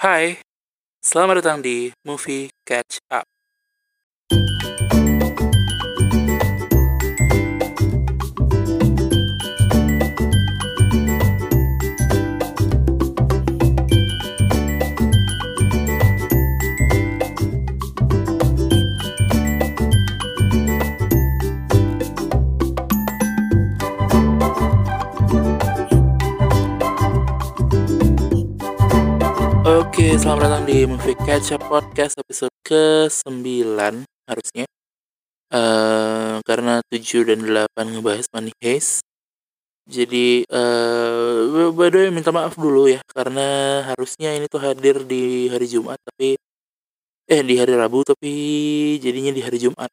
Hai, selamat datang di Movie Catch Up. Oke, selamat datang di Movie Catch Podcast episode ke-9 harusnya. Eh karena 7 dan 8 ngebahas Money Heist. Jadi eh by the way minta maaf dulu ya karena harusnya ini tuh hadir di hari Jumat tapi eh di hari Rabu tapi jadinya di hari Jumat.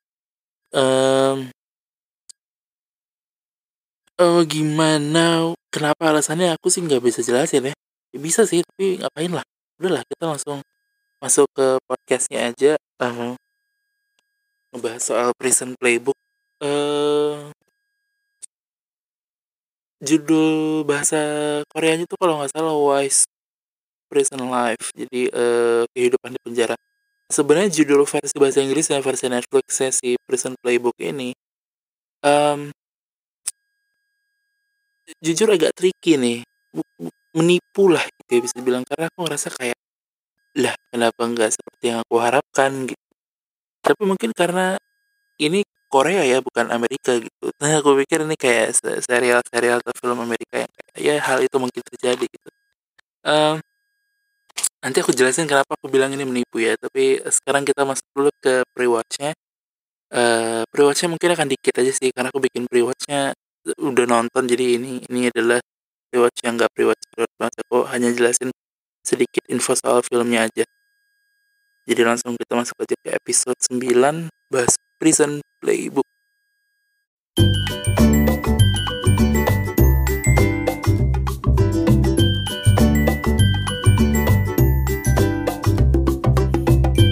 Em eh gimana kenapa alasannya aku sih nggak bisa jelasin. Ya bisa sih tapi ngapain lah. Udahlah kita langsung masuk ke podcastnya aja. eh, ngebahas soal Prison Playbook. eh judul bahasa Koreanya tuh kalau nggak salah Wise Prison Life. Jadi eh, kehidupan di penjara. Sebenarnya judul versi bahasa Inggris dan versi Netflix si Prison Playbook ini em, jujur agak tricky nih. Menipu lah ya bisa dibilang karena aku ngerasa kayak lah kenapa nggak seperti yang aku harapkan gitu. Tapi mungkin karena ini Korea ya bukan Amerika gitu. Nah aku pikir ini kayak se- serial-serial atau film Amerika yang kayak ya hal itu mungkin terjadi gitu. Em, nanti aku jelasin kenapa aku bilang ini menipu ya. Tapi sekarang kita masuk dulu ke pre-watchnya. Eh pre-watchnya mungkin akan dikit aja sih karena aku bikin pre-watchnya udah nonton jadi ini ini adalah pre-watch yang nggak pre-watch pre-watch banget. Aku hanya jelasin sedikit info soal filmnya aja. Jadi langsung kita masuk aja ke episode 9 bahas Prison Playbook.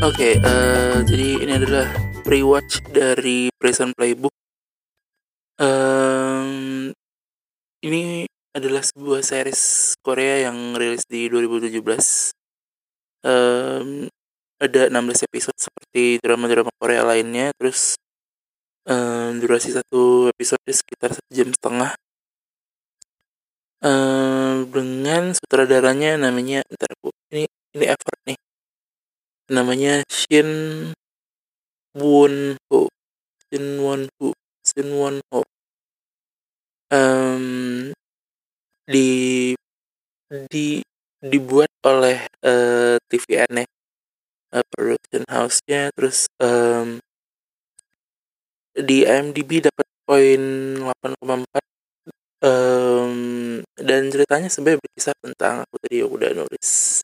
Oke, eh, jadi ini adalah pre-watch dari Prison Playbook. Em, ini adalah sebuah series Korea yang rilis di 2017. Em, ada 16 episode seperti drama-drama Korea lainnya. Terus em, durasi satu episode sekitar satu jam setengah. Em, dengan sutradaranya namanya, ntar aku, ini ini effort nih. Namanya Shin Won Ho. Shin Won Ho. Shin Won Ho. Em, di di dibuat oleh eh, TVN ya eh, production house-nya terus em, di IMDb dapat poin 8,4 em, dan ceritanya sebenarnya berkisah tentang aku tadi udah nulis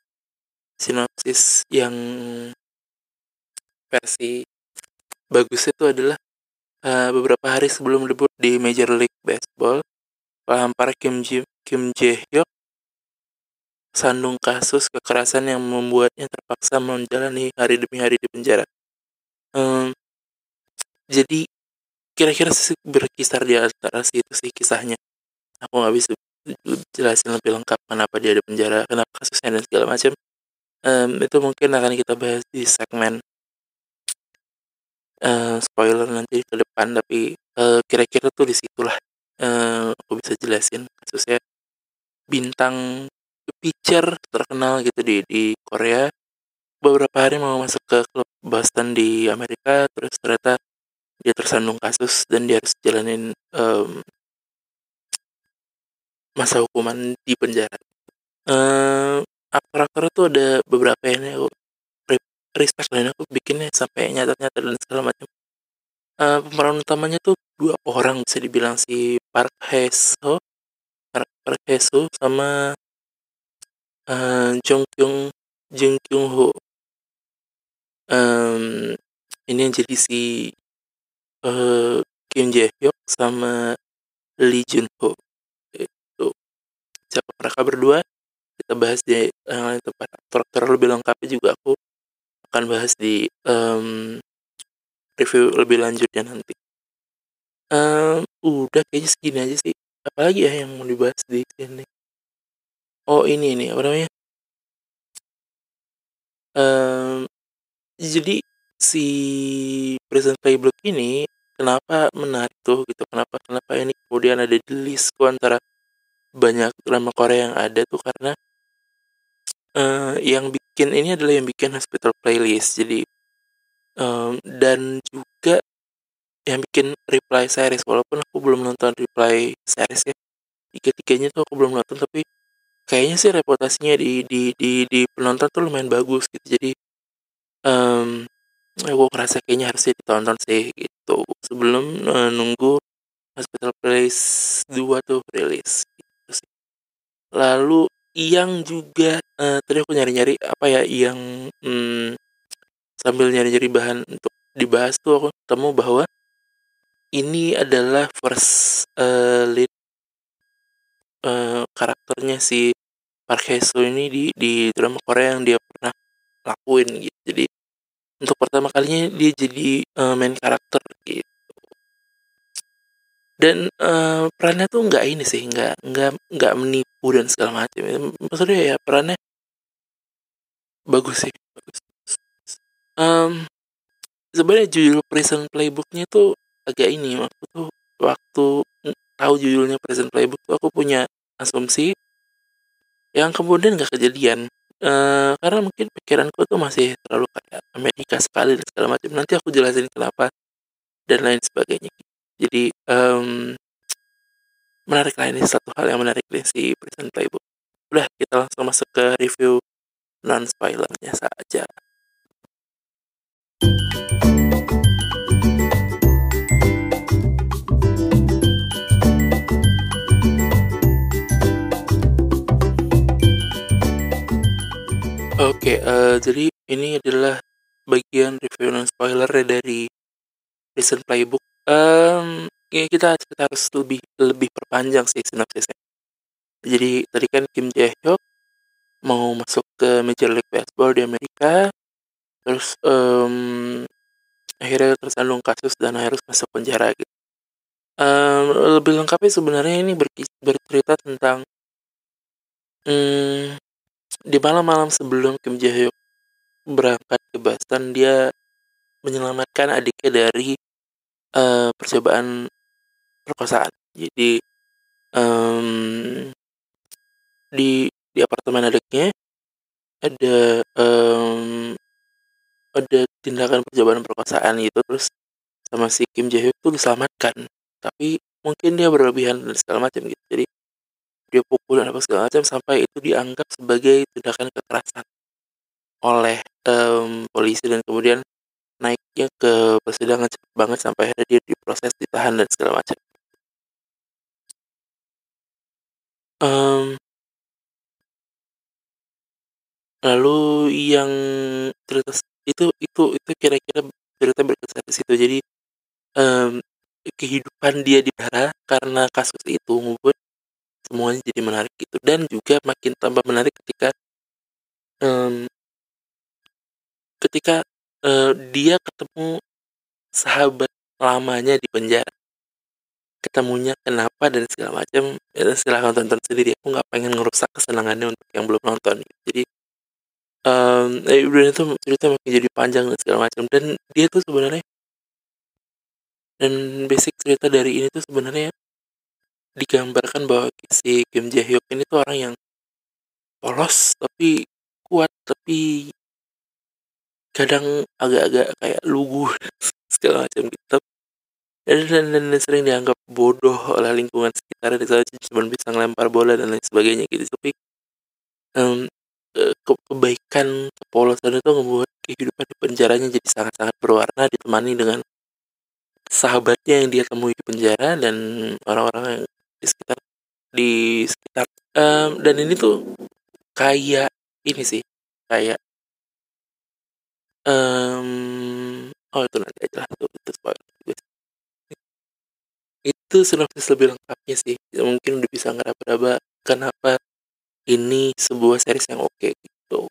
sinopsis yang versi bagus itu adalah eh, beberapa hari sebelum debut di Major League Baseball pelampar Kim Ji Kim Jae Hyuk sandung kasus kekerasan yang membuatnya terpaksa menjalani hari demi hari di penjara. Em, jadi kira-kira berkisar di antara situ sih kisahnya. Aku nggak bisa jelasin lebih lengkap kenapa dia di penjara, kenapa kasusnya dan segala macam. Em, itu mungkin akan kita bahas di segmen eh, spoiler nanti ke depan, tapi eh, kira-kira tuh di situlah eh, aku bisa jelasin kasusnya bintang pitcher terkenal gitu di di Korea beberapa hari mau masuk ke klub Boston di Amerika terus ternyata dia tersandung kasus dan dia harus jalanin em, masa hukuman di penjara. Eh aktor-aktor tuh ada beberapa yang aku re- respect dan aku bikinnya sampai nyata-nyata dan segala macam. Eh, pemeran utamanya tuh dua orang bisa dibilang si Park Hae Soo, Hae Soo sama eh, Jung Kyung Jung Kyung Ho. Em, ini yang jadi si eh, Kim Jae Hyuk sama Lee Jun Ho. Itu siapa mereka berdua? Kita bahas di yang lain tempat. Aktor-aktor lebih lengkapnya juga aku akan bahas di em, review lebih lanjutnya nanti. Em, udah kayaknya segini aja sih. Apalagi ya yang mau dibahas di sini? Oh ini nih apa namanya? um, jadi si Prison Playbook ini kenapa menarik tuh gitu kenapa kenapa ini kemudian ada di listku antara banyak drama Korea yang ada tuh karena uh, yang bikin ini adalah yang bikin Hospital Playlist jadi um, dan juga yang bikin Reply series. Walaupun aku belum nonton Reply series ya. Tiga-tiganya tuh aku belum nonton tapi kayaknya sih reputasinya di di di di penonton tuh lumayan bagus gitu. Jadi um, gue ngerasa kayaknya harusnya ditonton sih gitu. Sebelum uh, nunggu Hospital Place 2 tuh rilis gitu sih. lalu yang juga uh, tadi aku nyari-nyari apa ya yang hmm, sambil nyari-nyari bahan untuk dibahas tuh aku ketemu bahwa ini adalah first uh, lead uh, karakternya si Park Hae Soo ini di di drama Korea yang dia pernah lakuin gitu. Jadi untuk pertama kalinya dia jadi uh, main karakter gitu. Dan uh, perannya tuh nggak ini sih, nggak nggak nggak menipu dan segala macam. Maksudnya ya perannya bagus sih, bagus. Um, sebenarnya judul Prison Playbooknya tuh agak ini, aku tuh waktu tahu judulnya Prison Playbook tuh aku punya asumsi yang kemudian gak kejadian. Uh, karena mungkin pikiranku tuh masih terlalu kayak Amerika sekali dan segala macam. Nanti aku jelasin kenapa dan lain sebagainya. Jadi um, menarik lah ini satu hal yang menarik nih si Prison Playbook. Udah kita langsung masuk ke review non spoilernya saja Oke, uh, jadi ini adalah bagian review non spoiler dari Prison Playbook. Um, ya kita, kita harus lebih lebih perpanjang sih sinopsisnya. Jadi tadi kan Kim Jae Hyuk mau masuk ke Major League Baseball di Amerika, terus um, akhirnya tersandung kasus dan harus masuk penjara gitu. Um, lebih lengkapnya sebenarnya ini bercerita tentang um, di malam-malam sebelum Kim Jae Hyuk berangkat ke Boston, dia menyelamatkan adiknya dari uh, percobaan perkosaan. Jadi um, di di apartemen adiknya ada um, ada tindakan percobaan perkosaan itu terus sama si Kim Jae Hyuk tuh diselamatkan tapi mungkin dia berlebihan dan segala macam gitu jadi dia pukul dan apa segala macam sampai itu dianggap sebagai tindakan kekerasan oleh um, polisi dan kemudian naiknya ke persidangan cepat banget sampai akhirnya dia diproses ditahan dan segala macam. Um, lalu yang cerita itu itu itu kira-kira cerita berkisar di situ. Jadi um, kehidupan dia di karena kasus itu membuat semuanya jadi menarik gitu. Dan juga makin tambah menarik ketika um, ketika uh, dia ketemu sahabat lamanya di penjara. Ketemunya kenapa dan segala macam ya silahkan tonton sendiri. Aku nggak pengen ngerusak kesenangannya untuk yang belum nonton. Jadi um, eh, itu cerita makin jadi panjang dan segala macam. Dan dia tuh sebenarnya dan basic cerita dari ini tuh sebenarnya digambarkan bahwa si Kim Jae Hyuk ini tuh orang yang polos tapi kuat tapi kadang agak-agak kayak lugu segala macam gitu. Dan, dan, dan, sering dianggap bodoh oleh lingkungan sekitar segala cuma bisa ngelempar bola dan lain sebagainya gitu. Tapi um, ke kebaikan kepolosan itu membuat kehidupan di penjaranya jadi sangat-sangat berwarna ditemani dengan sahabatnya yang dia temui di penjara dan orang-orang yang di sekitar di sekitar um, dan ini tuh kayak ini sih kayak um, oh itu nanti aja lah itu, itu itu sinopsis lebih lengkapnya sih ya, mungkin udah bisa ngeraba-raba kenapa ini sebuah series yang oke okay, gitu.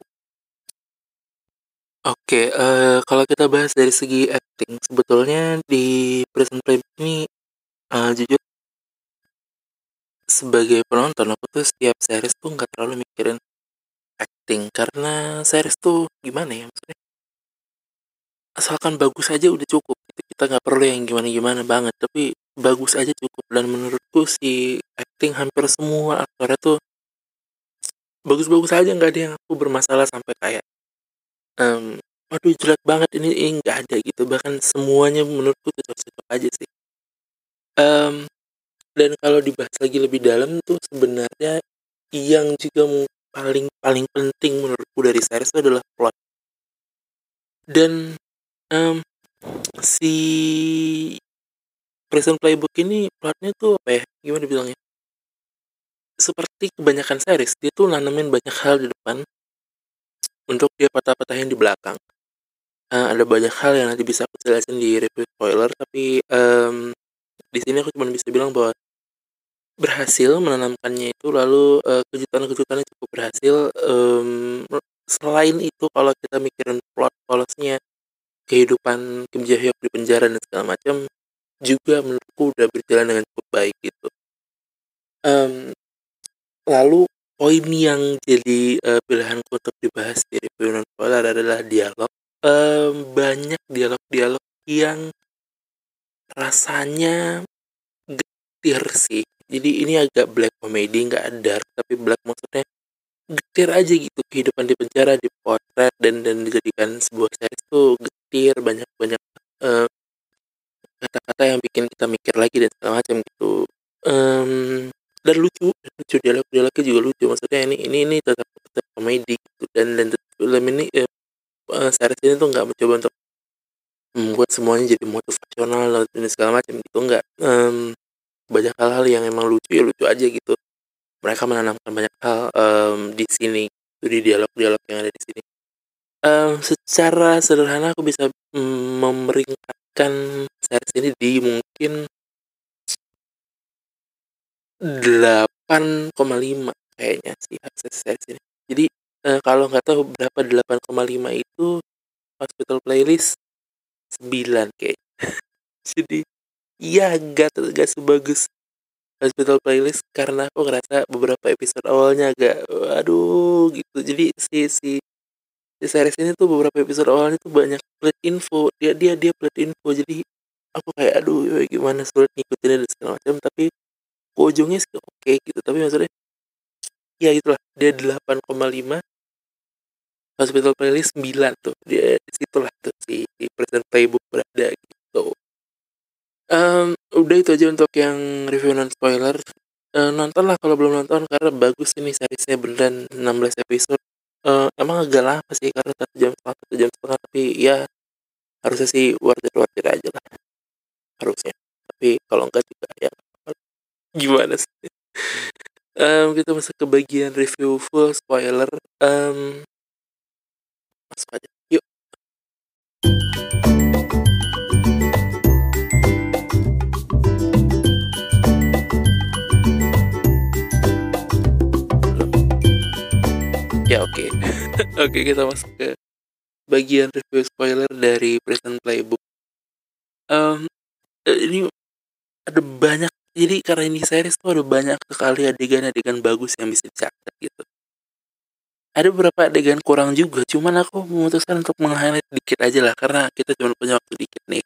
Oke, okay, uh, kalau kita bahas dari segi acting, sebetulnya di Prison Play ini uh, jujur sebagai penonton aku tuh setiap series tuh nggak terlalu mikirin acting. Karena series tuh gimana ya maksudnya? Asalkan bagus aja udah cukup. Kita nggak perlu yang gimana-gimana banget. Tapi bagus aja cukup. Dan menurutku si acting hampir semua aktornya tuh bagus-bagus aja. Nggak ada yang aku bermasalah sampai kayak um, waduh jelek banget ini. Ini nggak ada gitu. Bahkan semuanya menurutku cocok-cocok aja sih. Um, dan kalau dibahas lagi lebih dalam tuh sebenarnya yang juga paling paling penting menurutku dari series itu adalah plot. Dan um, si Prison Playbook ini plotnya tuh apa ya? Gimana bilangnya seperti kebanyakan series dia tuh nanamin banyak hal di depan untuk dia patah-patahin di belakang. Uh, ada banyak hal yang nanti bisa aku jelasin di review spoiler tapi um, di sini aku cuma bisa bilang bahwa berhasil menanamkannya itu lalu uh, kejutan-kejutannya cukup berhasil um, selain itu kalau kita mikirin plot polosnya kehidupan Kim Jae Hyuk di penjara dan segala macam juga menurutku udah berjalan dengan cukup baik gitu. Um, lalu poin yang jadi uh, pilihanku untuk dibahas di review non spoiler adalah dialog. Um, banyak dialog-dialog yang rasanya getir sih jadi ini agak black comedy nggak dark tapi black maksudnya getir aja gitu kehidupan di penjara di potret dan dan dijadikan sebuah series tuh getir banyak banyak uh, kata-kata yang bikin kita mikir lagi dan segala macam gitu. Um, dan lucu lucu dialog dialognya juga lucu maksudnya ini ini ini tetap tetap komedi gitu dan dan film ini eh, uh, series ini tuh nggak mencoba untuk membuat semuanya jadi motivasional dan segala macam gitu nggak um, banyak hal-hal yang emang lucu ya lucu aja gitu mereka menanamkan banyak hal um, di sini itu di dialog-dialog yang ada di sini um, secara sederhana aku bisa um, memeringkatkan series ini di mungkin 8,5 kayaknya sih akses ini. Jadi uh, kalau nggak tahu berapa 8,5 itu hospital playlist 9 kayak. Jadi iya gak, gak sebagus hospital playlist karena aku ngerasa beberapa episode awalnya agak aduh gitu. Jadi si si di series ini tuh beberapa episode awalnya tuh banyak plot info. Dia dia dia plot info. Jadi aku kayak aduh gimana sulit ngikutin dan segala macam. Tapi ujungnya sih oke okay, gitu. Tapi maksudnya ya itulah dia 8,5 hospital playlist 9 tuh. Dia di situlah tuh si present playbook berada gitu um, udah itu aja untuk yang review non spoiler uh, nonton lah kalau belum nonton karena bagus ini seriesnya beneran 16 episode. Uh, emang agak lama sih karena satu jam setengah satu jam setengah tapi ya harusnya sih worth it aja lah. Harusnya. Tapi kalau enggak juga ya gimana sih? Um, kita masuk ke bagian review full spoiler. Um, masuk aja. Yuk oke. Okay. oke okay, kita masuk ke bagian review spoiler dari present playbook. Um, ini ada banyak jadi karena ini series tuh ada banyak sekali adegan-adegan bagus yang bisa dicatat gitu. Ada beberapa adegan kurang juga cuman aku memutuskan untuk meng-highlight dikit aja lah karena kita cuma punya waktu dikit nih.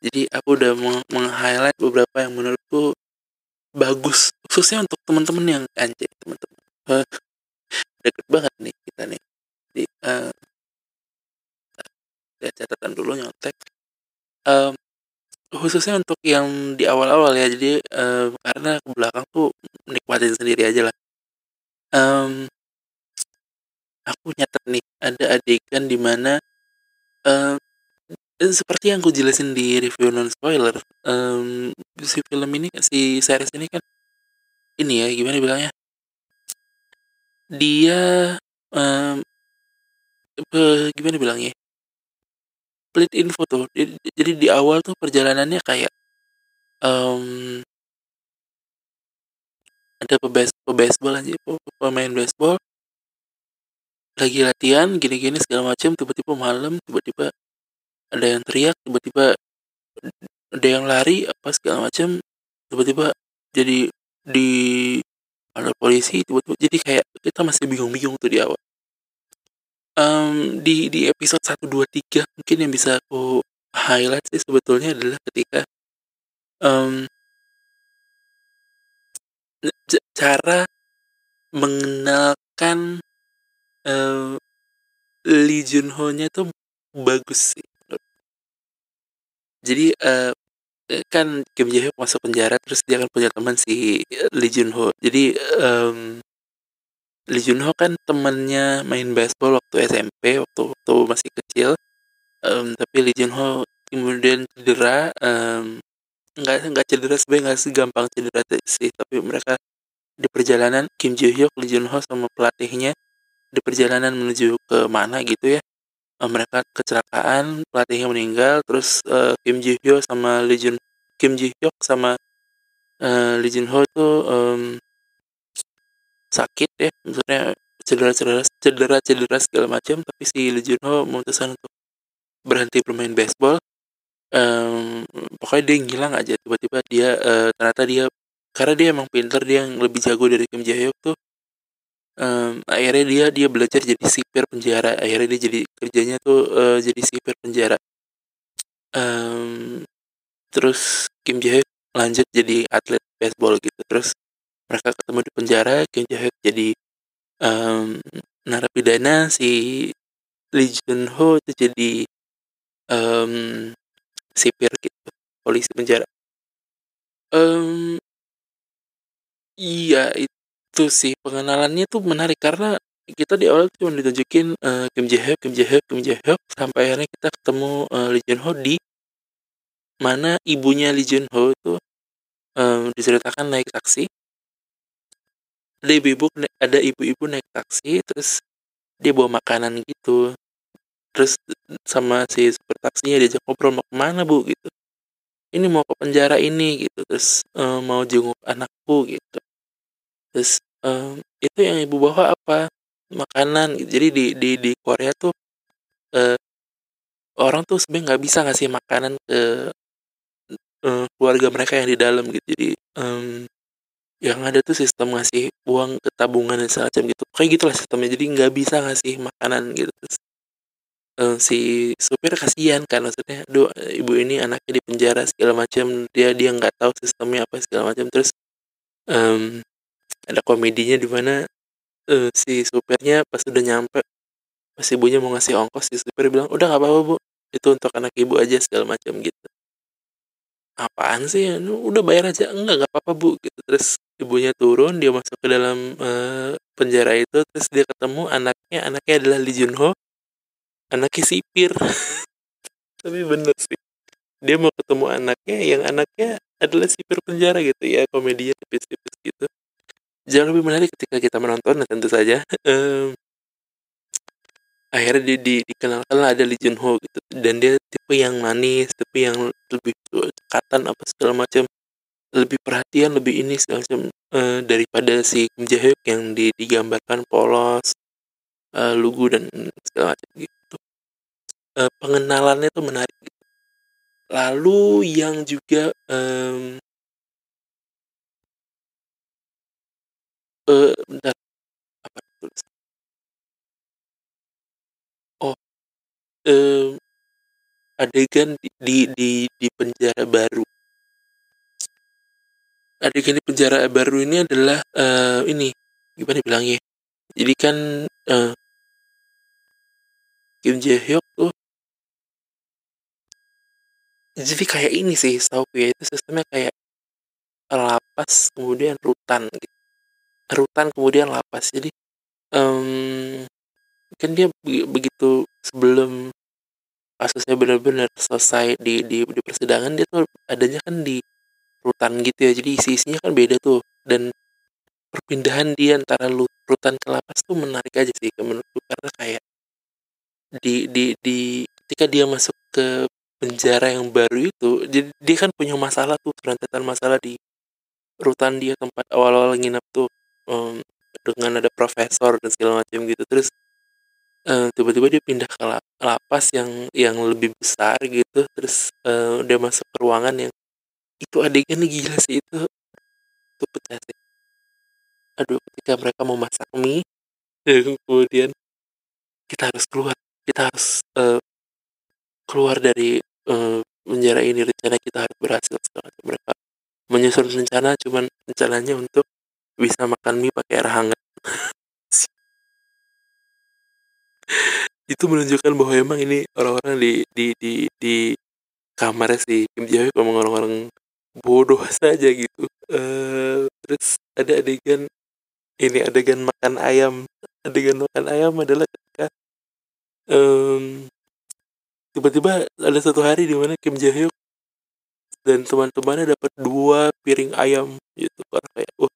Jadi aku udah meng-highlight beberapa yang menurutku bagus khususnya untuk teman-teman yang anjir teman-teman. Uh, deket banget nih kita nih. Di uh, catatan dulu nyontek. Um, khususnya untuk yang di awal-awal ya jadi um, karena ke belakang tuh nikmatin sendiri aja lah. Um, aku nyatet nih ada adegan di mana um, seperti yang aku jelasin di review non spoiler um, si film ini si series ini kan ini ya gimana bilangnya dia um, gimana bilangnya? Split info tuh. Jadi, jadi di awal tuh perjalanannya kayak um, ada pebas pebaseball aja pemain baseball. Lagi latihan gini-gini segala macam tiba-tiba malam tiba-tiba ada yang teriak tiba-tiba ada yang lari apa segala macam tiba-tiba jadi di ada polisi tiba-tiba jadi kayak kita masih bingung-bingung tuh di awal um, di di episode 1, 2, 3 mungkin yang bisa aku highlight sih sebetulnya adalah ketika um, cara mengenalkan uh, Lee Junho-nya tuh bagus sih. Jadi uh, kan Kim Jae Hyuk masuk penjara terus dia kan punya teman si Lee Junho. Jadi um, Lee Junho kan temannya main baseball waktu SMP waktu waktu masih kecil. Um, tapi Lee Junho kemudian cedera um, nggak cedera sebenarnya nggak segampang cedera sih tapi mereka di perjalanan Kim Ji Hyuk, Lee Jun Ho sama pelatihnya di perjalanan menuju ke mana gitu ya mereka kecelakaan pelatihnya meninggal terus uh, Kim Ji Hyuk sama Lee Jun Kim Ji Hyuk sama uh, Lee Jun Ho itu um, sakit ya maksudnya cedera cedera cedera cedera segala macam tapi si Lee Jun Ho memutuskan untuk berhenti bermain baseball. Um, pokoknya dia ngilang aja tiba-tiba dia uh, ternyata dia karena dia emang pinter dia yang lebih jago dari Kim Jae Hyuk tuh um, akhirnya dia dia belajar jadi sipir penjara. Akhirnya dia jadi kerjanya tuh uh, jadi sipir penjara. Um, terus Kim Jae Hyuk lanjut jadi atlet baseball gitu. Terus mereka ketemu di penjara Kim Jae Hyuk jadi um, narapidana si Lee Jun Ho itu jadi um, sipir gitu polisi penjara. Um, iya itu sih pengenalannya tuh menarik karena kita di awal cuma ditunjukin uh, Kim Jae Hyuk, Kim Jae Hyuk, Kim Jae Hyuk sampai akhirnya kita ketemu uh, Lee Jun Ho di mana ibunya Lee Jun Ho itu um, diceritakan naik taksi. Ada ibu-ibu ada ibu-ibu naik taksi terus dia bawa makanan gitu. Terus sama si super taksinya diajak ngobrol mau ke mana bu? gitu. Ini mau ke penjara ini gitu. Terus um, mau jenguk anakku gitu terus um, itu yang ibu bawa apa? Makanan gitu. jadi di di di Korea tuh uh, orang tuh sebenarnya nggak bisa ngasih makanan ke uh, keluarga mereka yang di dalam gitu. Jadi um, yang ada tuh sistem ngasih uang ke tabungan dan semacam gitu. Kayak gitulah sistemnya. Jadi nggak bisa ngasih makanan gitu. Terus uh, si supir kasihan kan maksudnya do ibu ini anaknya di penjara segala macam. Dia dia nggak tahu sistemnya apa segala macam. Terus um, ada komedinya di mana uh, si supirnya pas udah nyampe pas ibunya mau ngasih ongkos si supir bilang udah nggak apa-apa bu. Itu untuk anak ibu aja segala macam gitu. Apaan sih? Udah bayar aja? Enggak nggak apa-apa bu gitu. Terus ibunya turun dia masuk ke dalam uh, penjara itu terus dia ketemu anaknya anaknya adalah Lee Jun Ho anaknya sipir. Tapi bener sih dia mau ketemu anaknya yang anaknya adalah sipir penjara gitu ya komedinya tipis-tipis gitu jauh lebih menarik ketika kita menonton nah tentu saja. Um, akhirnya dia di, dikenalkan lah ada Lee Jun Ho gitu. Dan dia tipe yang manis tipe yang lebih cekatan apa segala macam. Lebih perhatian lebih ini segala macam. Uh, daripada si Kim Jae Hyuk yang di, digambarkan polos uh, lugu dan segala macam gitu. Uh, pengenalannya tuh menarik gitu. lalu yang juga um, uh, bentar. Apa tulis oh. Um, adegan di, di di di penjara baru. Adegan di penjara baru ini adalah uh, ini. Gimana bilangnya? Jadi kan uh, Kim Jae Hyuk tuh jadi kayak ini sih tahu ya itu sistemnya kayak lapas kemudian rutan gitu rutan kemudian lapas. Jadi um, kan dia begitu sebelum kasusnya benar-benar selesai di, di di persidangan dia tuh adanya kan di rutan gitu ya. Jadi isi isinya kan beda tuh. Dan perpindahan dia antara rutan ke lapas tuh menarik aja sih menurutku. Karena kayak di di di ketika dia masuk ke penjara yang baru itu jadi dia kan punya masalah tuh rentetan masalah di rutan dia tempat awal-awal nginep tuh um, dengan ada profesor dan segala macam gitu. Terus uh, tiba-tiba dia pindah ke lapas yang yang lebih besar gitu. Terus uh, dia masuk ke ruangan yang itu adegannya gila sih itu itu pecah sih. Aduh ketika mereka mau masak mie dan kemudian kita harus keluar kita harus uh, keluar dari uh, ini. Rencana kita harus berhasil setelah mereka menyusun rencana cuman rencananya untuk bisa makan mie pakai air hangat. Itu menunjukkan bahwa emang ini orang-orang di di di di kamar si Kim Jae memang orang-orang bodoh saja gitu. Uh, terus ada adegan ini adegan makan ayam. Adegan makan ayam adalah ketika um, tiba-tiba ada satu hari di mana Kim Jae Hyuk dan teman-temannya dapat dua piring ayam gitu. Karena kayak wah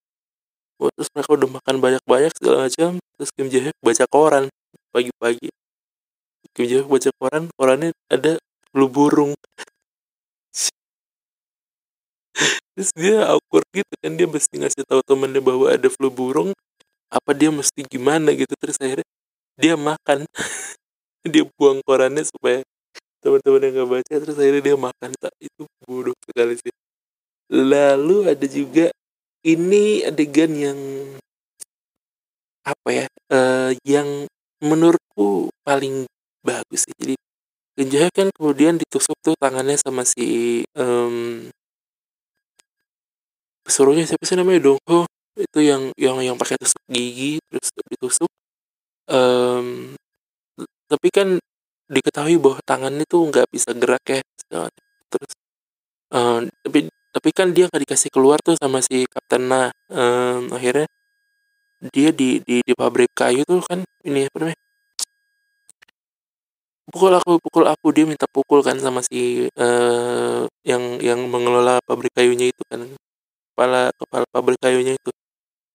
oh, terus mereka udah makan banyak-banyak segala macam terus Kim Jae baca koran pagi-pagi. Kim Jae baca koran korannya ada flu burung. Terus dia awkward gitu kan dia mesti ngasih tahu temennya bahwa ada flu burung apa dia mesti gimana gitu. Terus akhirnya dia makan. Dia buang korannya supaya teman-teman yang nggak baca terus akhirnya dia makan. Tak itu bodoh sekali sih. Lalu ada juga ini adegan yang apa ya uh, yang menurutku paling bagus sih. Jadi Genjaya kan kemudian ditusuk tuh tangannya sama si um, pesuruhnya. Siapa sih namanya? Dongho. Itu yang yang yang pakai tusuk gigi terus ditusuk. Um, tapi kan diketahui bahwa tangannya tuh nggak bisa gerak ya terus uh, tapi tapi kan dia nggak dikasih keluar tuh sama si kapten nah um, akhirnya dia di, di di pabrik kayu tuh kan ini apa namanya? Pukul aku pukul aku dia minta pukul kan sama si uh, yang yang mengelola pabrik kayunya itu kan kepala kepala pabrik kayunya itu.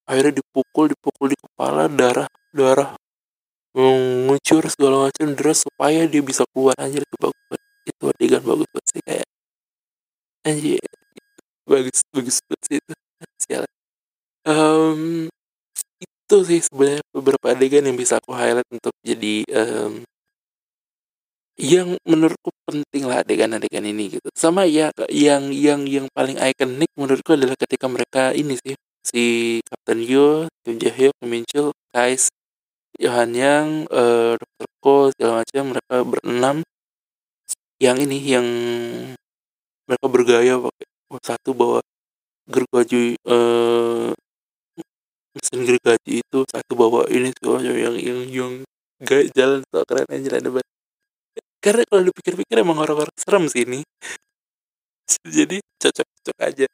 Akhirnya dipukul dipukul di kepala darah darah mengucur segala macam deras supaya dia bisa keluar anjir itu bagus banget. Itu adegan bagus banget sih kayak anjir bagus bagus banget sih itu sial. Um, itu sih sebenarnya beberapa adegan yang bisa aku highlight untuk jadi um, yang menurutku penting lah adegan-adegan ini gitu. Sama ya yang yang yang paling ikonik menurutku adalah ketika mereka ini sih si Captain Yo, Kim Jae Hyuk, Min Chul, Kais Johan Yang, uh, Dr. Ko, segala macam mereka berenam. Yang ini yang mereka bergaya pakai satu bawa gergaji uh, mesin gergaji itu satu bawa ini macam yang yang yang gak jalan tuh keren aja ada banget karena kalau dipikir-pikir emang orang-orang serem sih ini. Jadi cocok-cocok aja.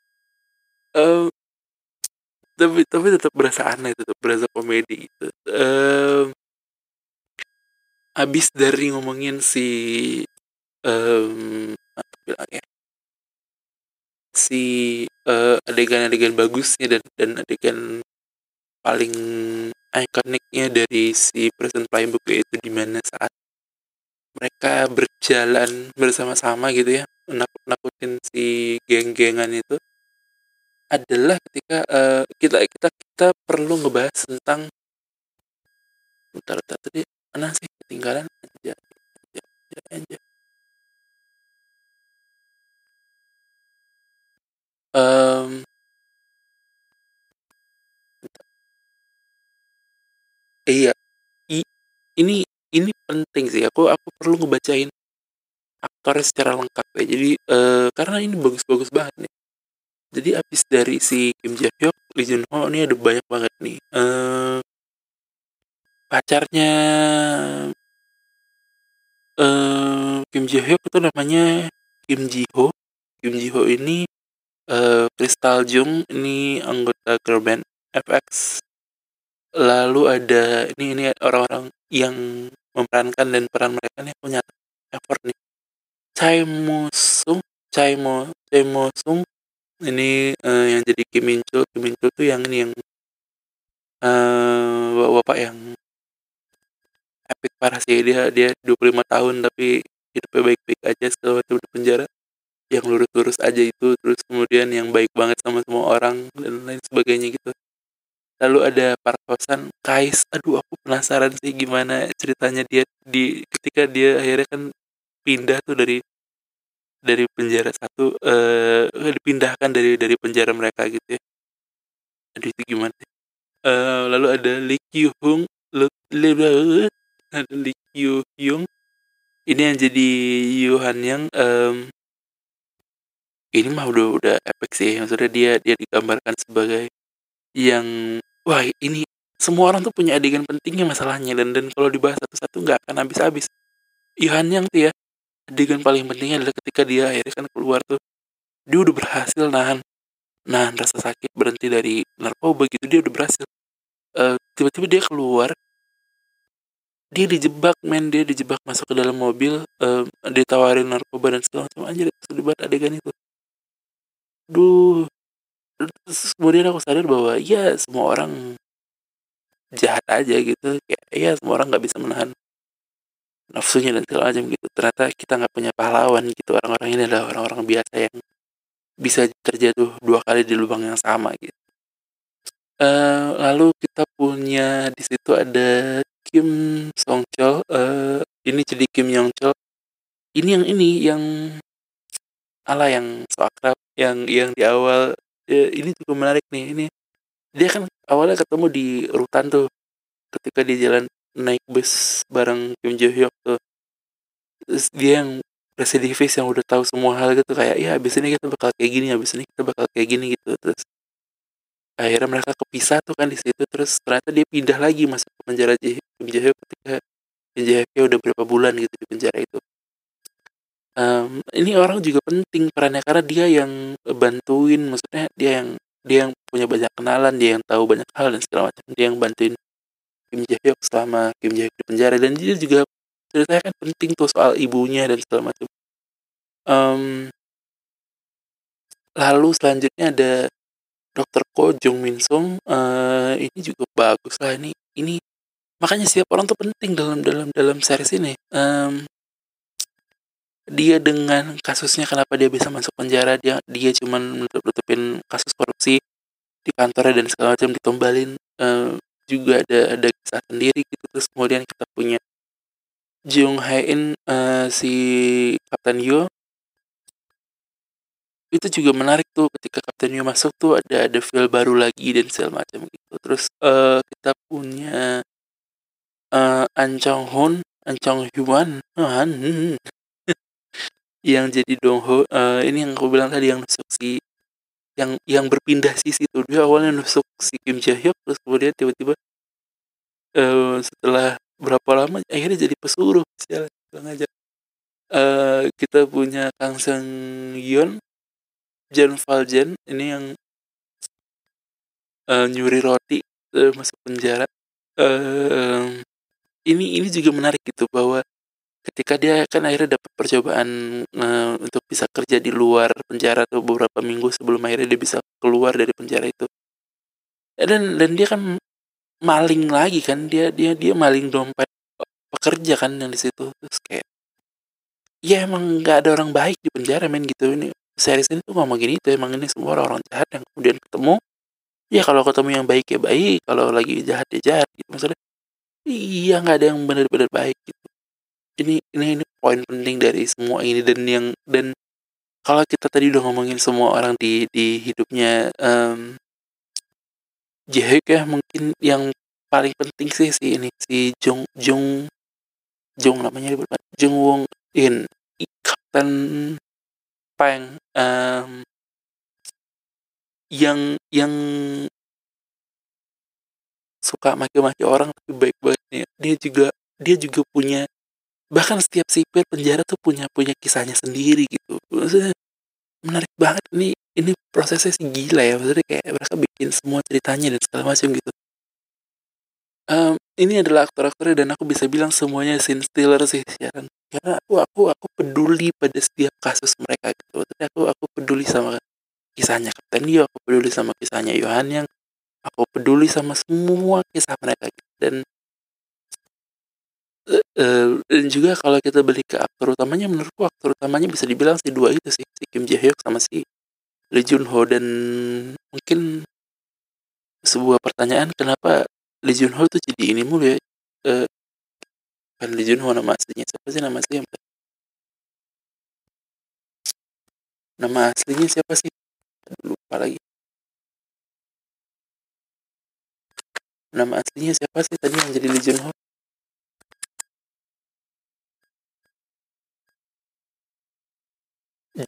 Uh, tapi tapi tetap berasa aneh tetap berasa komedi gitu. Um, abis dari ngomongin si um, apa bilangnya si uh, adegan-adegan bagusnya dan dan adegan paling ikoniknya dari si present playbook itu di mana saat mereka berjalan bersama-sama gitu ya nakut-nakutin si geng-gengan itu adalah ketika uh, kita kita kita perlu ngebahas tentang bentar tadi mana sih ketinggalan aja aja aja, aja. Um, iya I, ini ini penting sih aku aku perlu ngebacain aktornya secara lengkap ya jadi uh, karena ini bagus-bagus banget nih jadi abis dari si Kim Jae Hyuk, Lee Jun Ho ini ada banyak banget nih. Uh, pacarnya uh, Kim Jae Hyuk itu namanya Kim Ji Ho. Kim Ji Ho ini uh, Crystal Jung ini anggota girl band FX. Lalu ada ini ini orang-orang yang memerankan dan peran mereka nih punya effort nih. Chai Mo Sung, Chai Mo, Chai Mo Sung ini uh, yang jadi Kim Min Chul. Kim Min Chul tuh yang ini yang uh, bapak-bapak yang epic parah sih. Dia dia 25 tahun tapi hidupnya baik-baik aja setelah itu di penjara. Yang lurus-lurus aja itu terus kemudian yang baik banget sama semua orang dan lain sebagainya gitu lalu ada Park Hosan Kais aduh aku penasaran sih gimana ceritanya dia di ketika dia akhirnya kan pindah tuh dari dari penjara satu uh, dipindahkan dari dari penjara mereka gitu ya. Aduh itu gimana uh, lalu ada Lee Kyu Hung ada Lee Kyu Hyung. Ini yang jadi Yohan yang um, ini mah udah udah epic sih. Maksudnya dia dia digambarkan sebagai yang wah ini semua orang tuh punya adegan pentingnya masalahnya dan dan kalau dibahas satu-satu nggak akan habis-habis. Yohan yang tuh ya adegan paling pentingnya adalah ketika dia akhirnya kan keluar tuh dia udah berhasil nahan nahan rasa sakit berhenti dari narkoba gitu dia udah berhasil. Tiba tiba-tiba dia keluar dia dijebak men dia dijebak masuk ke dalam mobil uh, ditawarin narkoba dan segala macam aja itu banget adegan itu. Duh terus kemudian aku sadar bahwa ya semua orang jahat aja gitu. Kayak ya semua orang nggak bisa menahan nafsunya dan segala macam gitu. Ternyata kita nggak punya pahlawan gitu. Orang-orang ini adalah orang-orang biasa yang bisa terjatuh dua kali di lubang yang sama gitu. Uh, lalu kita punya di situ ada Kim Song Chol. Uh, ini jadi Kim Yong Chol. Ini yang ini yang ala yang so akrab yang yang di awal uh, ini juga menarik nih ini dia kan awalnya ketemu di rutan tuh ketika dia jalan naik bus bareng Kim Jo Hyuk tuh. Terus dia yang residivis yang udah tahu semua hal gitu kayak ya abis ini kita bakal kayak gini abis ini kita bakal kayak gini gitu. Terus akhirnya mereka kepisah tuh kan di situ terus ternyata dia pindah lagi masuk ke penjara Kim Jo Hyuk ketika penjara udah berapa bulan gitu di penjara itu um, ini orang juga penting perannya karena dia yang bantuin maksudnya dia yang dia yang punya banyak kenalan dia yang tahu banyak hal dan segala macam. Dia yang bantuin Kim Jae Hyuk selama Kim Jae Hyuk di penjara. Dan dia juga ceritanya kan penting tuh soal ibunya dan segala macam. Um, lalu selanjutnya ada Dokter Ko Jung Min Sung. Uh, ini juga bagus lah ini ini makanya setiap orang tuh penting dalam dalam dalam series ini. Um, dia dengan kasusnya kenapa dia bisa masuk penjara dia dia cuman menutup nutupin kasus korupsi di kantornya dan segala macam ditombalin uh, juga ada ada kisah sendiri gitu. Terus kemudian kita punya Jung Hae In uh, si Kapten Yo. Itu juga menarik tuh ketika Kapten Yo masuk tuh ada ada feel baru lagi dan segala macam gitu. Terus uh, kita punya uh, An Chong Hun An Chong Hyun yang jadi Dongho uh, ini yang aku bilang tadi yang nusuk si yang yang berpindah sisi itu dia awalnya nusuk si Kim Jae Hyuk terus kemudian tiba-tiba uh, setelah berapa lama akhirnya jadi pesuruh sialan aja uh, kita punya Kang Sang Yeon Jan Valjen ini yang uh, nyuri roti uh, masuk penjara. Uh, ini ini juga menarik gitu bahwa ketika dia kan akhirnya dapat percobaan uh, untuk bisa kerja di luar penjara tuh beberapa minggu sebelum akhirnya dia bisa keluar dari penjara itu. Dan dan dia kan maling lagi kan dia dia dia maling dompet pekerja kan yang di situ. Terus kayak ya emang nggak ada orang baik di penjara men gitu. Ini series ini tuh ngomong gini tuh emang ini semua orang-orang jahat yang kemudian ketemu. Ya kalau ketemu yang baik ya baik kalau lagi jahat ya jahat gitu maksudnya. Iya nggak ada yang benar-benar baik gitu ini ini ini poin penting dari semua ini dan yang dan kalau kita tadi udah ngomongin semua orang di di hidupnya um, Jaehyuk ya mungkin yang paling penting sih si ini si Jung Jung Jung namanya lupa Jung Wong In Kapten Peng um, yang yang suka maki-maki orang tapi baik banget dia juga dia juga punya bahkan setiap sipir penjara tuh punya punya kisahnya sendiri gitu. Maksudnya menarik banget. Ini ini prosesnya sih gila ya. Maksudnya kayak mereka bikin semua ceritanya dan segala macam gitu. Um, ini adalah aktor-aktornya dan aku bisa bilang semuanya scene stealer sih siaran karena aku aku aku peduli pada setiap kasus mereka gitu. Maksudnya aku aku peduli sama kisahnya Kapten Yo aku peduli sama kisahnya Yohan yang aku peduli sama semua kisah mereka gitu. dan Uh, dan juga kalau kita beli ke aktor utamanya menurutku aktor utamanya bisa dibilang si dua itu sih si Kim Jae Hyuk sama si Lee Jun Ho. Dan mungkin sebuah pertanyaan kenapa Lee Jun Ho tuh jadi ini mulu ya? Uh, kan Lee Jun Ho nama aslinya. Siapa sih nama aslinya? Nama aslinya siapa sih? Lupa lagi. Nama aslinya siapa sih tadi yang jadi Lee Jun Ho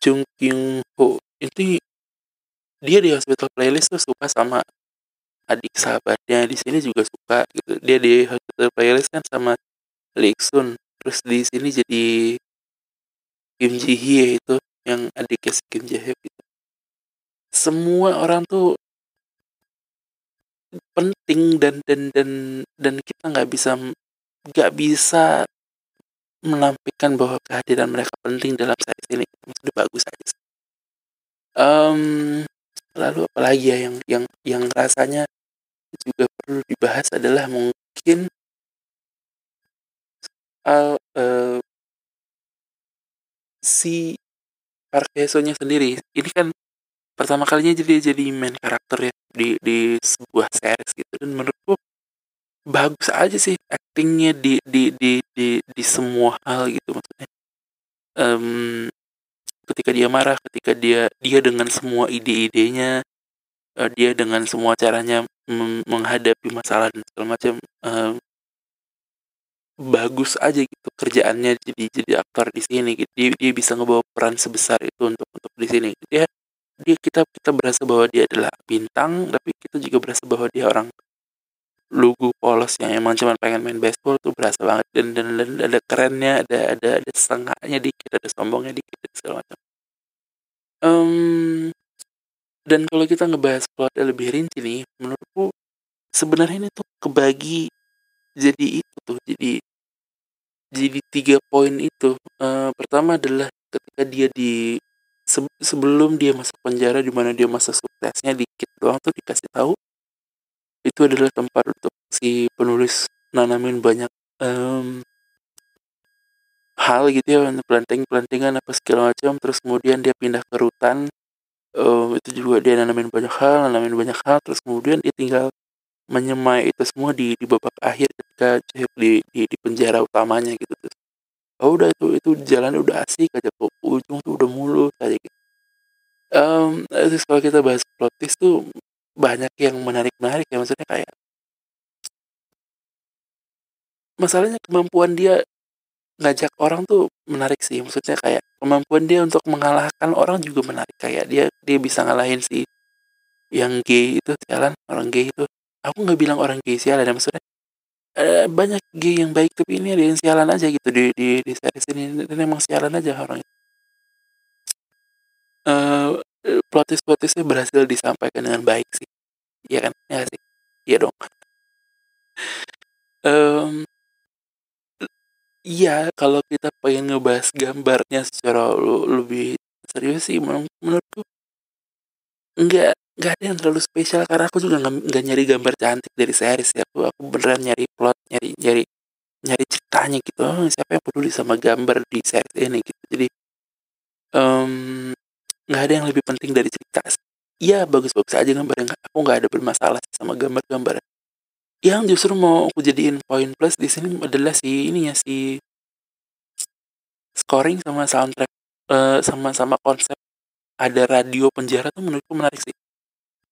Jung Kyung Ho. Itu dia di Hospital Playlist tuh suka sama adik sahabatnya. Di sini juga suka gitu. Dia di Hospital Playlist kan sama Lee Sun. Terus di sini jadi Kim Ji Hye itu yang adiknya si Kim Ji Hye gitu. Semua orang tuh penting dan dan dan dan kita nggak bisa nggak bisa menampilkan bahwa kehadiran mereka penting dalam series ini. Sudah bagus aja. Um, lalu apalagi ya yang yang yang rasanya juga perlu dibahas adalah mungkin soal uh, si Park nya sendiri. Ini kan pertama kalinya jadi jadi main karakter ya di di sebuah series gitu. Dan menurutku bagus aja sih actingnya di di di di di semua hal gitu maksudnya. Um, ketika dia marah ketika dia dia dengan semua ide-idenya uh, dia dengan semua caranya menghadapi masalah dan segala macam uh, bagus aja gitu kerjaannya jadi jadi aktor di sini gitu. Dia, dia bisa ngebawa peran sebesar itu untuk untuk di sini dia dia kita kita berasa bahwa dia adalah bintang tapi kita juga berasa bahwa dia orang lugu polos yang emang cuma pengen main baseball tuh berasa banget. Dan dan, dan ada kerennya ada ada ada setengahnya dikit ada sombongnya dikit segala macam. Um, dan kalau kita ngebahas plotnya lebih rinci nih menurutku sebenarnya ini tuh kebagi jadi itu tuh jadi jadi tiga poin itu. Uh, pertama adalah ketika dia di se sebelum dia masuk penjara di mana dia masa suksesnya dikit doang tuh dikasih tahu itu adalah tempat untuk si penulis nanamin banyak um, hal gitu ya planting plantingan apa segala macam. Terus kemudian dia pindah ke rutan um, itu juga dia nanamin banyak hal nanamin banyak hal. Terus kemudian dia tinggal menyemai itu semua di di babak akhir ketika Cahyo di, di di penjara utamanya gitu tuh. Oh udah itu itu jalan udah asik aja ke ujung tuh udah mulus aja gitu. Um, terus kalau kita bahas plot twist tuh banyak yang menarik menarik ya maksudnya kayak masalahnya kemampuan dia ngajak orang tuh menarik sih maksudnya kayak kemampuan dia untuk mengalahkan orang juga menarik kayak dia dia bisa ngalahin si yang gay itu jalan orang gay itu. Aku nggak bilang orang gay sialan ya maksudnya uh, banyak gay yang baik tapi ini ada yang sialan aja gitu di di di series ini dan emang sialan aja orang itu. Uh, plot twist plot twistnya berhasil disampaikan dengan baik sih. Iya kan? Ya sih? Iya dong. Um, iya kalau kita pengen ngebahas gambarnya secara lebih serius sih menurutku enggak nggak ada yang terlalu spesial karena aku juga nggak nyari gambar cantik dari series ya aku aku beneran nyari plot nyari nyari nyari ceritanya gitu. Oh, siapa yang peduli sama gambar di series ini gitu. Jadi nggak ada yang lebih penting dari cerita. Iya bagus-bagus aja gambarnya. Aku nggak ada bermasalah sama gambar-gambar. Yang justru mau aku jadiin poin plus di sini adalah si ini ya si scoring sama soundtrack uh, sama sama konsep ada radio penjara tuh menurutku menarik sih.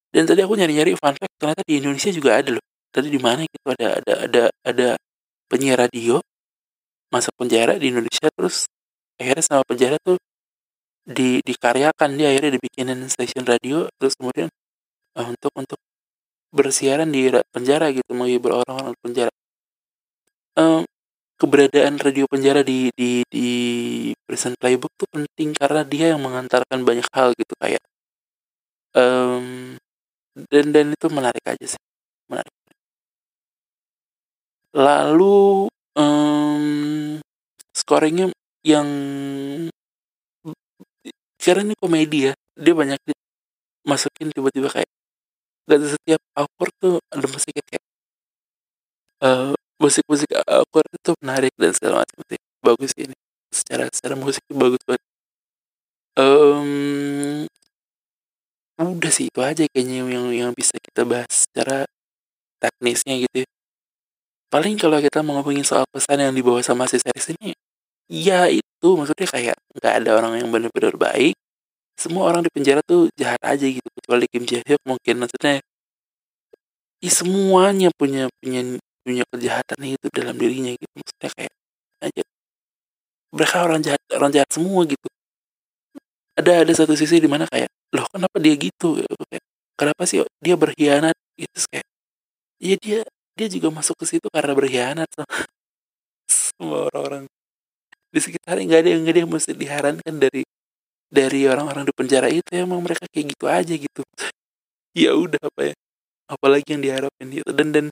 Dan tadi aku nyari-nyari fun fact ternyata di Indonesia juga ada loh. Tadi di mana gitu ada ada ada ada penyiar radio masuk penjara di Indonesia terus akhirnya sama penjara tuh di dikaryakan dia akhirnya dibikinin stasiun radio terus kemudian uh, untuk untuk bersiaran di penjara gitu menghibur orang-orang penjara. Um, keberadaan radio penjara di di di prison playbook tuh penting karena dia yang mengantarkan banyak hal gitu kayak um, dan dan itu menarik aja sih menarik. Lalu um, scoringnya yang karena ini komedi ya. Dia banyak masukin tiba-tiba kayak gak setiap awkward tuh ada musiknya kayak uh, musik-musik awkward itu menarik dan segala macam sih. Bagus ini. Secara secara musik bagus banget. Um, udah sih itu aja kayaknya yang yang bisa kita bahas secara teknisnya gitu ya. Paling kalau kita mau ngomongin soal pesan yang dibawa sama si series ini, ya itu. Maksudnya kayak nggak ada orang yang benar-benar baik. Semua orang di penjara tuh jahat aja gitu kecuali Kim Jae Hyuk mungkin. Maksudnya ya semuanya punya punya punya kejahatan itu dalam dirinya gitu. Maksudnya kayak aja. Mereka orang jahat orang jahat semua gitu. Ada ada satu sisi di mana kayak loh kenapa dia gitu? Kenapa sih dia berkhianat? Itu kayak iya dia dia juga masuk ke situ karena berkhianat semua orang-orang di sekitar nggak ada yang nggak ada yang mesti diharankan dari dari orang-orang di penjara. Itu emang mereka kayak gitu aja gitu. Ya udah apa ya apalagi yang diharapin gitu. Dan dan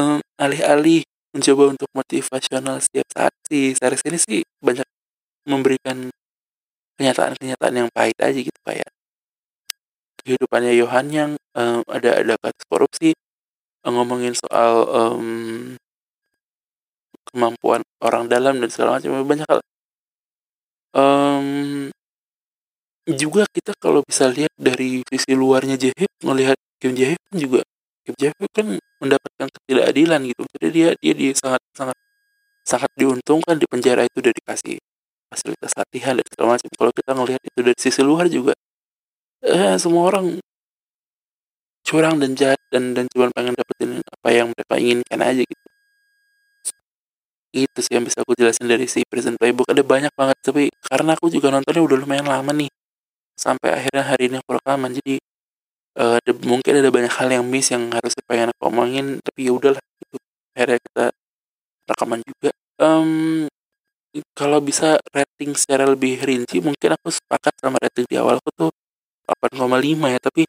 um, alih-alih mencoba untuk motivasional setiap saat si series ini sih banyak memberikan kenyataan-kenyataan yang pahit aja gitu kayak kehidupannya Yohan yang um, ada ada kasus korupsi ngomongin soal um, kemampuan orang dalam dan segala macam banyak hal. Um, juga kita kalau bisa lihat dari sisi luarnya Jehip melihat Kim Jehip kan juga Kim Jehip kan mendapatkan ketidakadilan gitu. Jadi dia dia dia sangat sangat sangat diuntungkan di penjara itu udah dikasih fasilitas latihan dan segala macam. Kalau kita ngelihat itu dari sisi luar juga eh, semua orang curang dan jahat dan dan cuma pengen dapetin apa yang mereka inginkan aja gitu itu sih yang bisa aku jelasin dari si Prison Playbook. Ada banyak banget tapi karena aku juga nontonnya udah lumayan lama nih sampai akhirnya hari ini aku rekaman. Jadi uh, ada, mungkin ada banyak hal yang miss yang harus pengen aku omongin tapi ya udahlah gitu akhirnya kita rekaman juga. Um, kalau bisa rating secara lebih rinci mungkin aku sepakat sama rating di awal aku tuh 8,5 ya tapi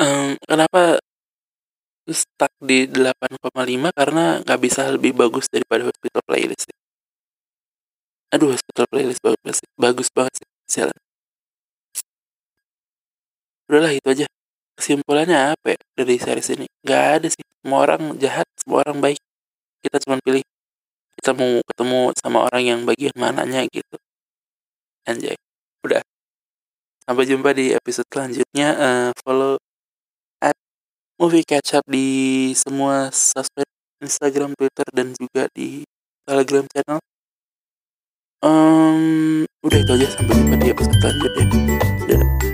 um, kenapa stuck di 8,5 karena nggak bisa lebih bagus daripada hospital playlist. Aduh hospital playlist bagus bagus banget sih sialan. Udahlah itu aja. Kesimpulannya apa ya dari series ini? Nggak ada sih. Semua orang jahat semua orang baik. Kita cuma pilih kita mau ketemu sama orang yang bagian mananya gitu. Anjay. Udah. Sampai jumpa di episode selanjutnya. Uh, follow movie catch up di semua sosmed Instagram Twitter dan juga di Telegram channel. Um, udah itu aja. Sampai jumpa di episode selanjutnya. Dadah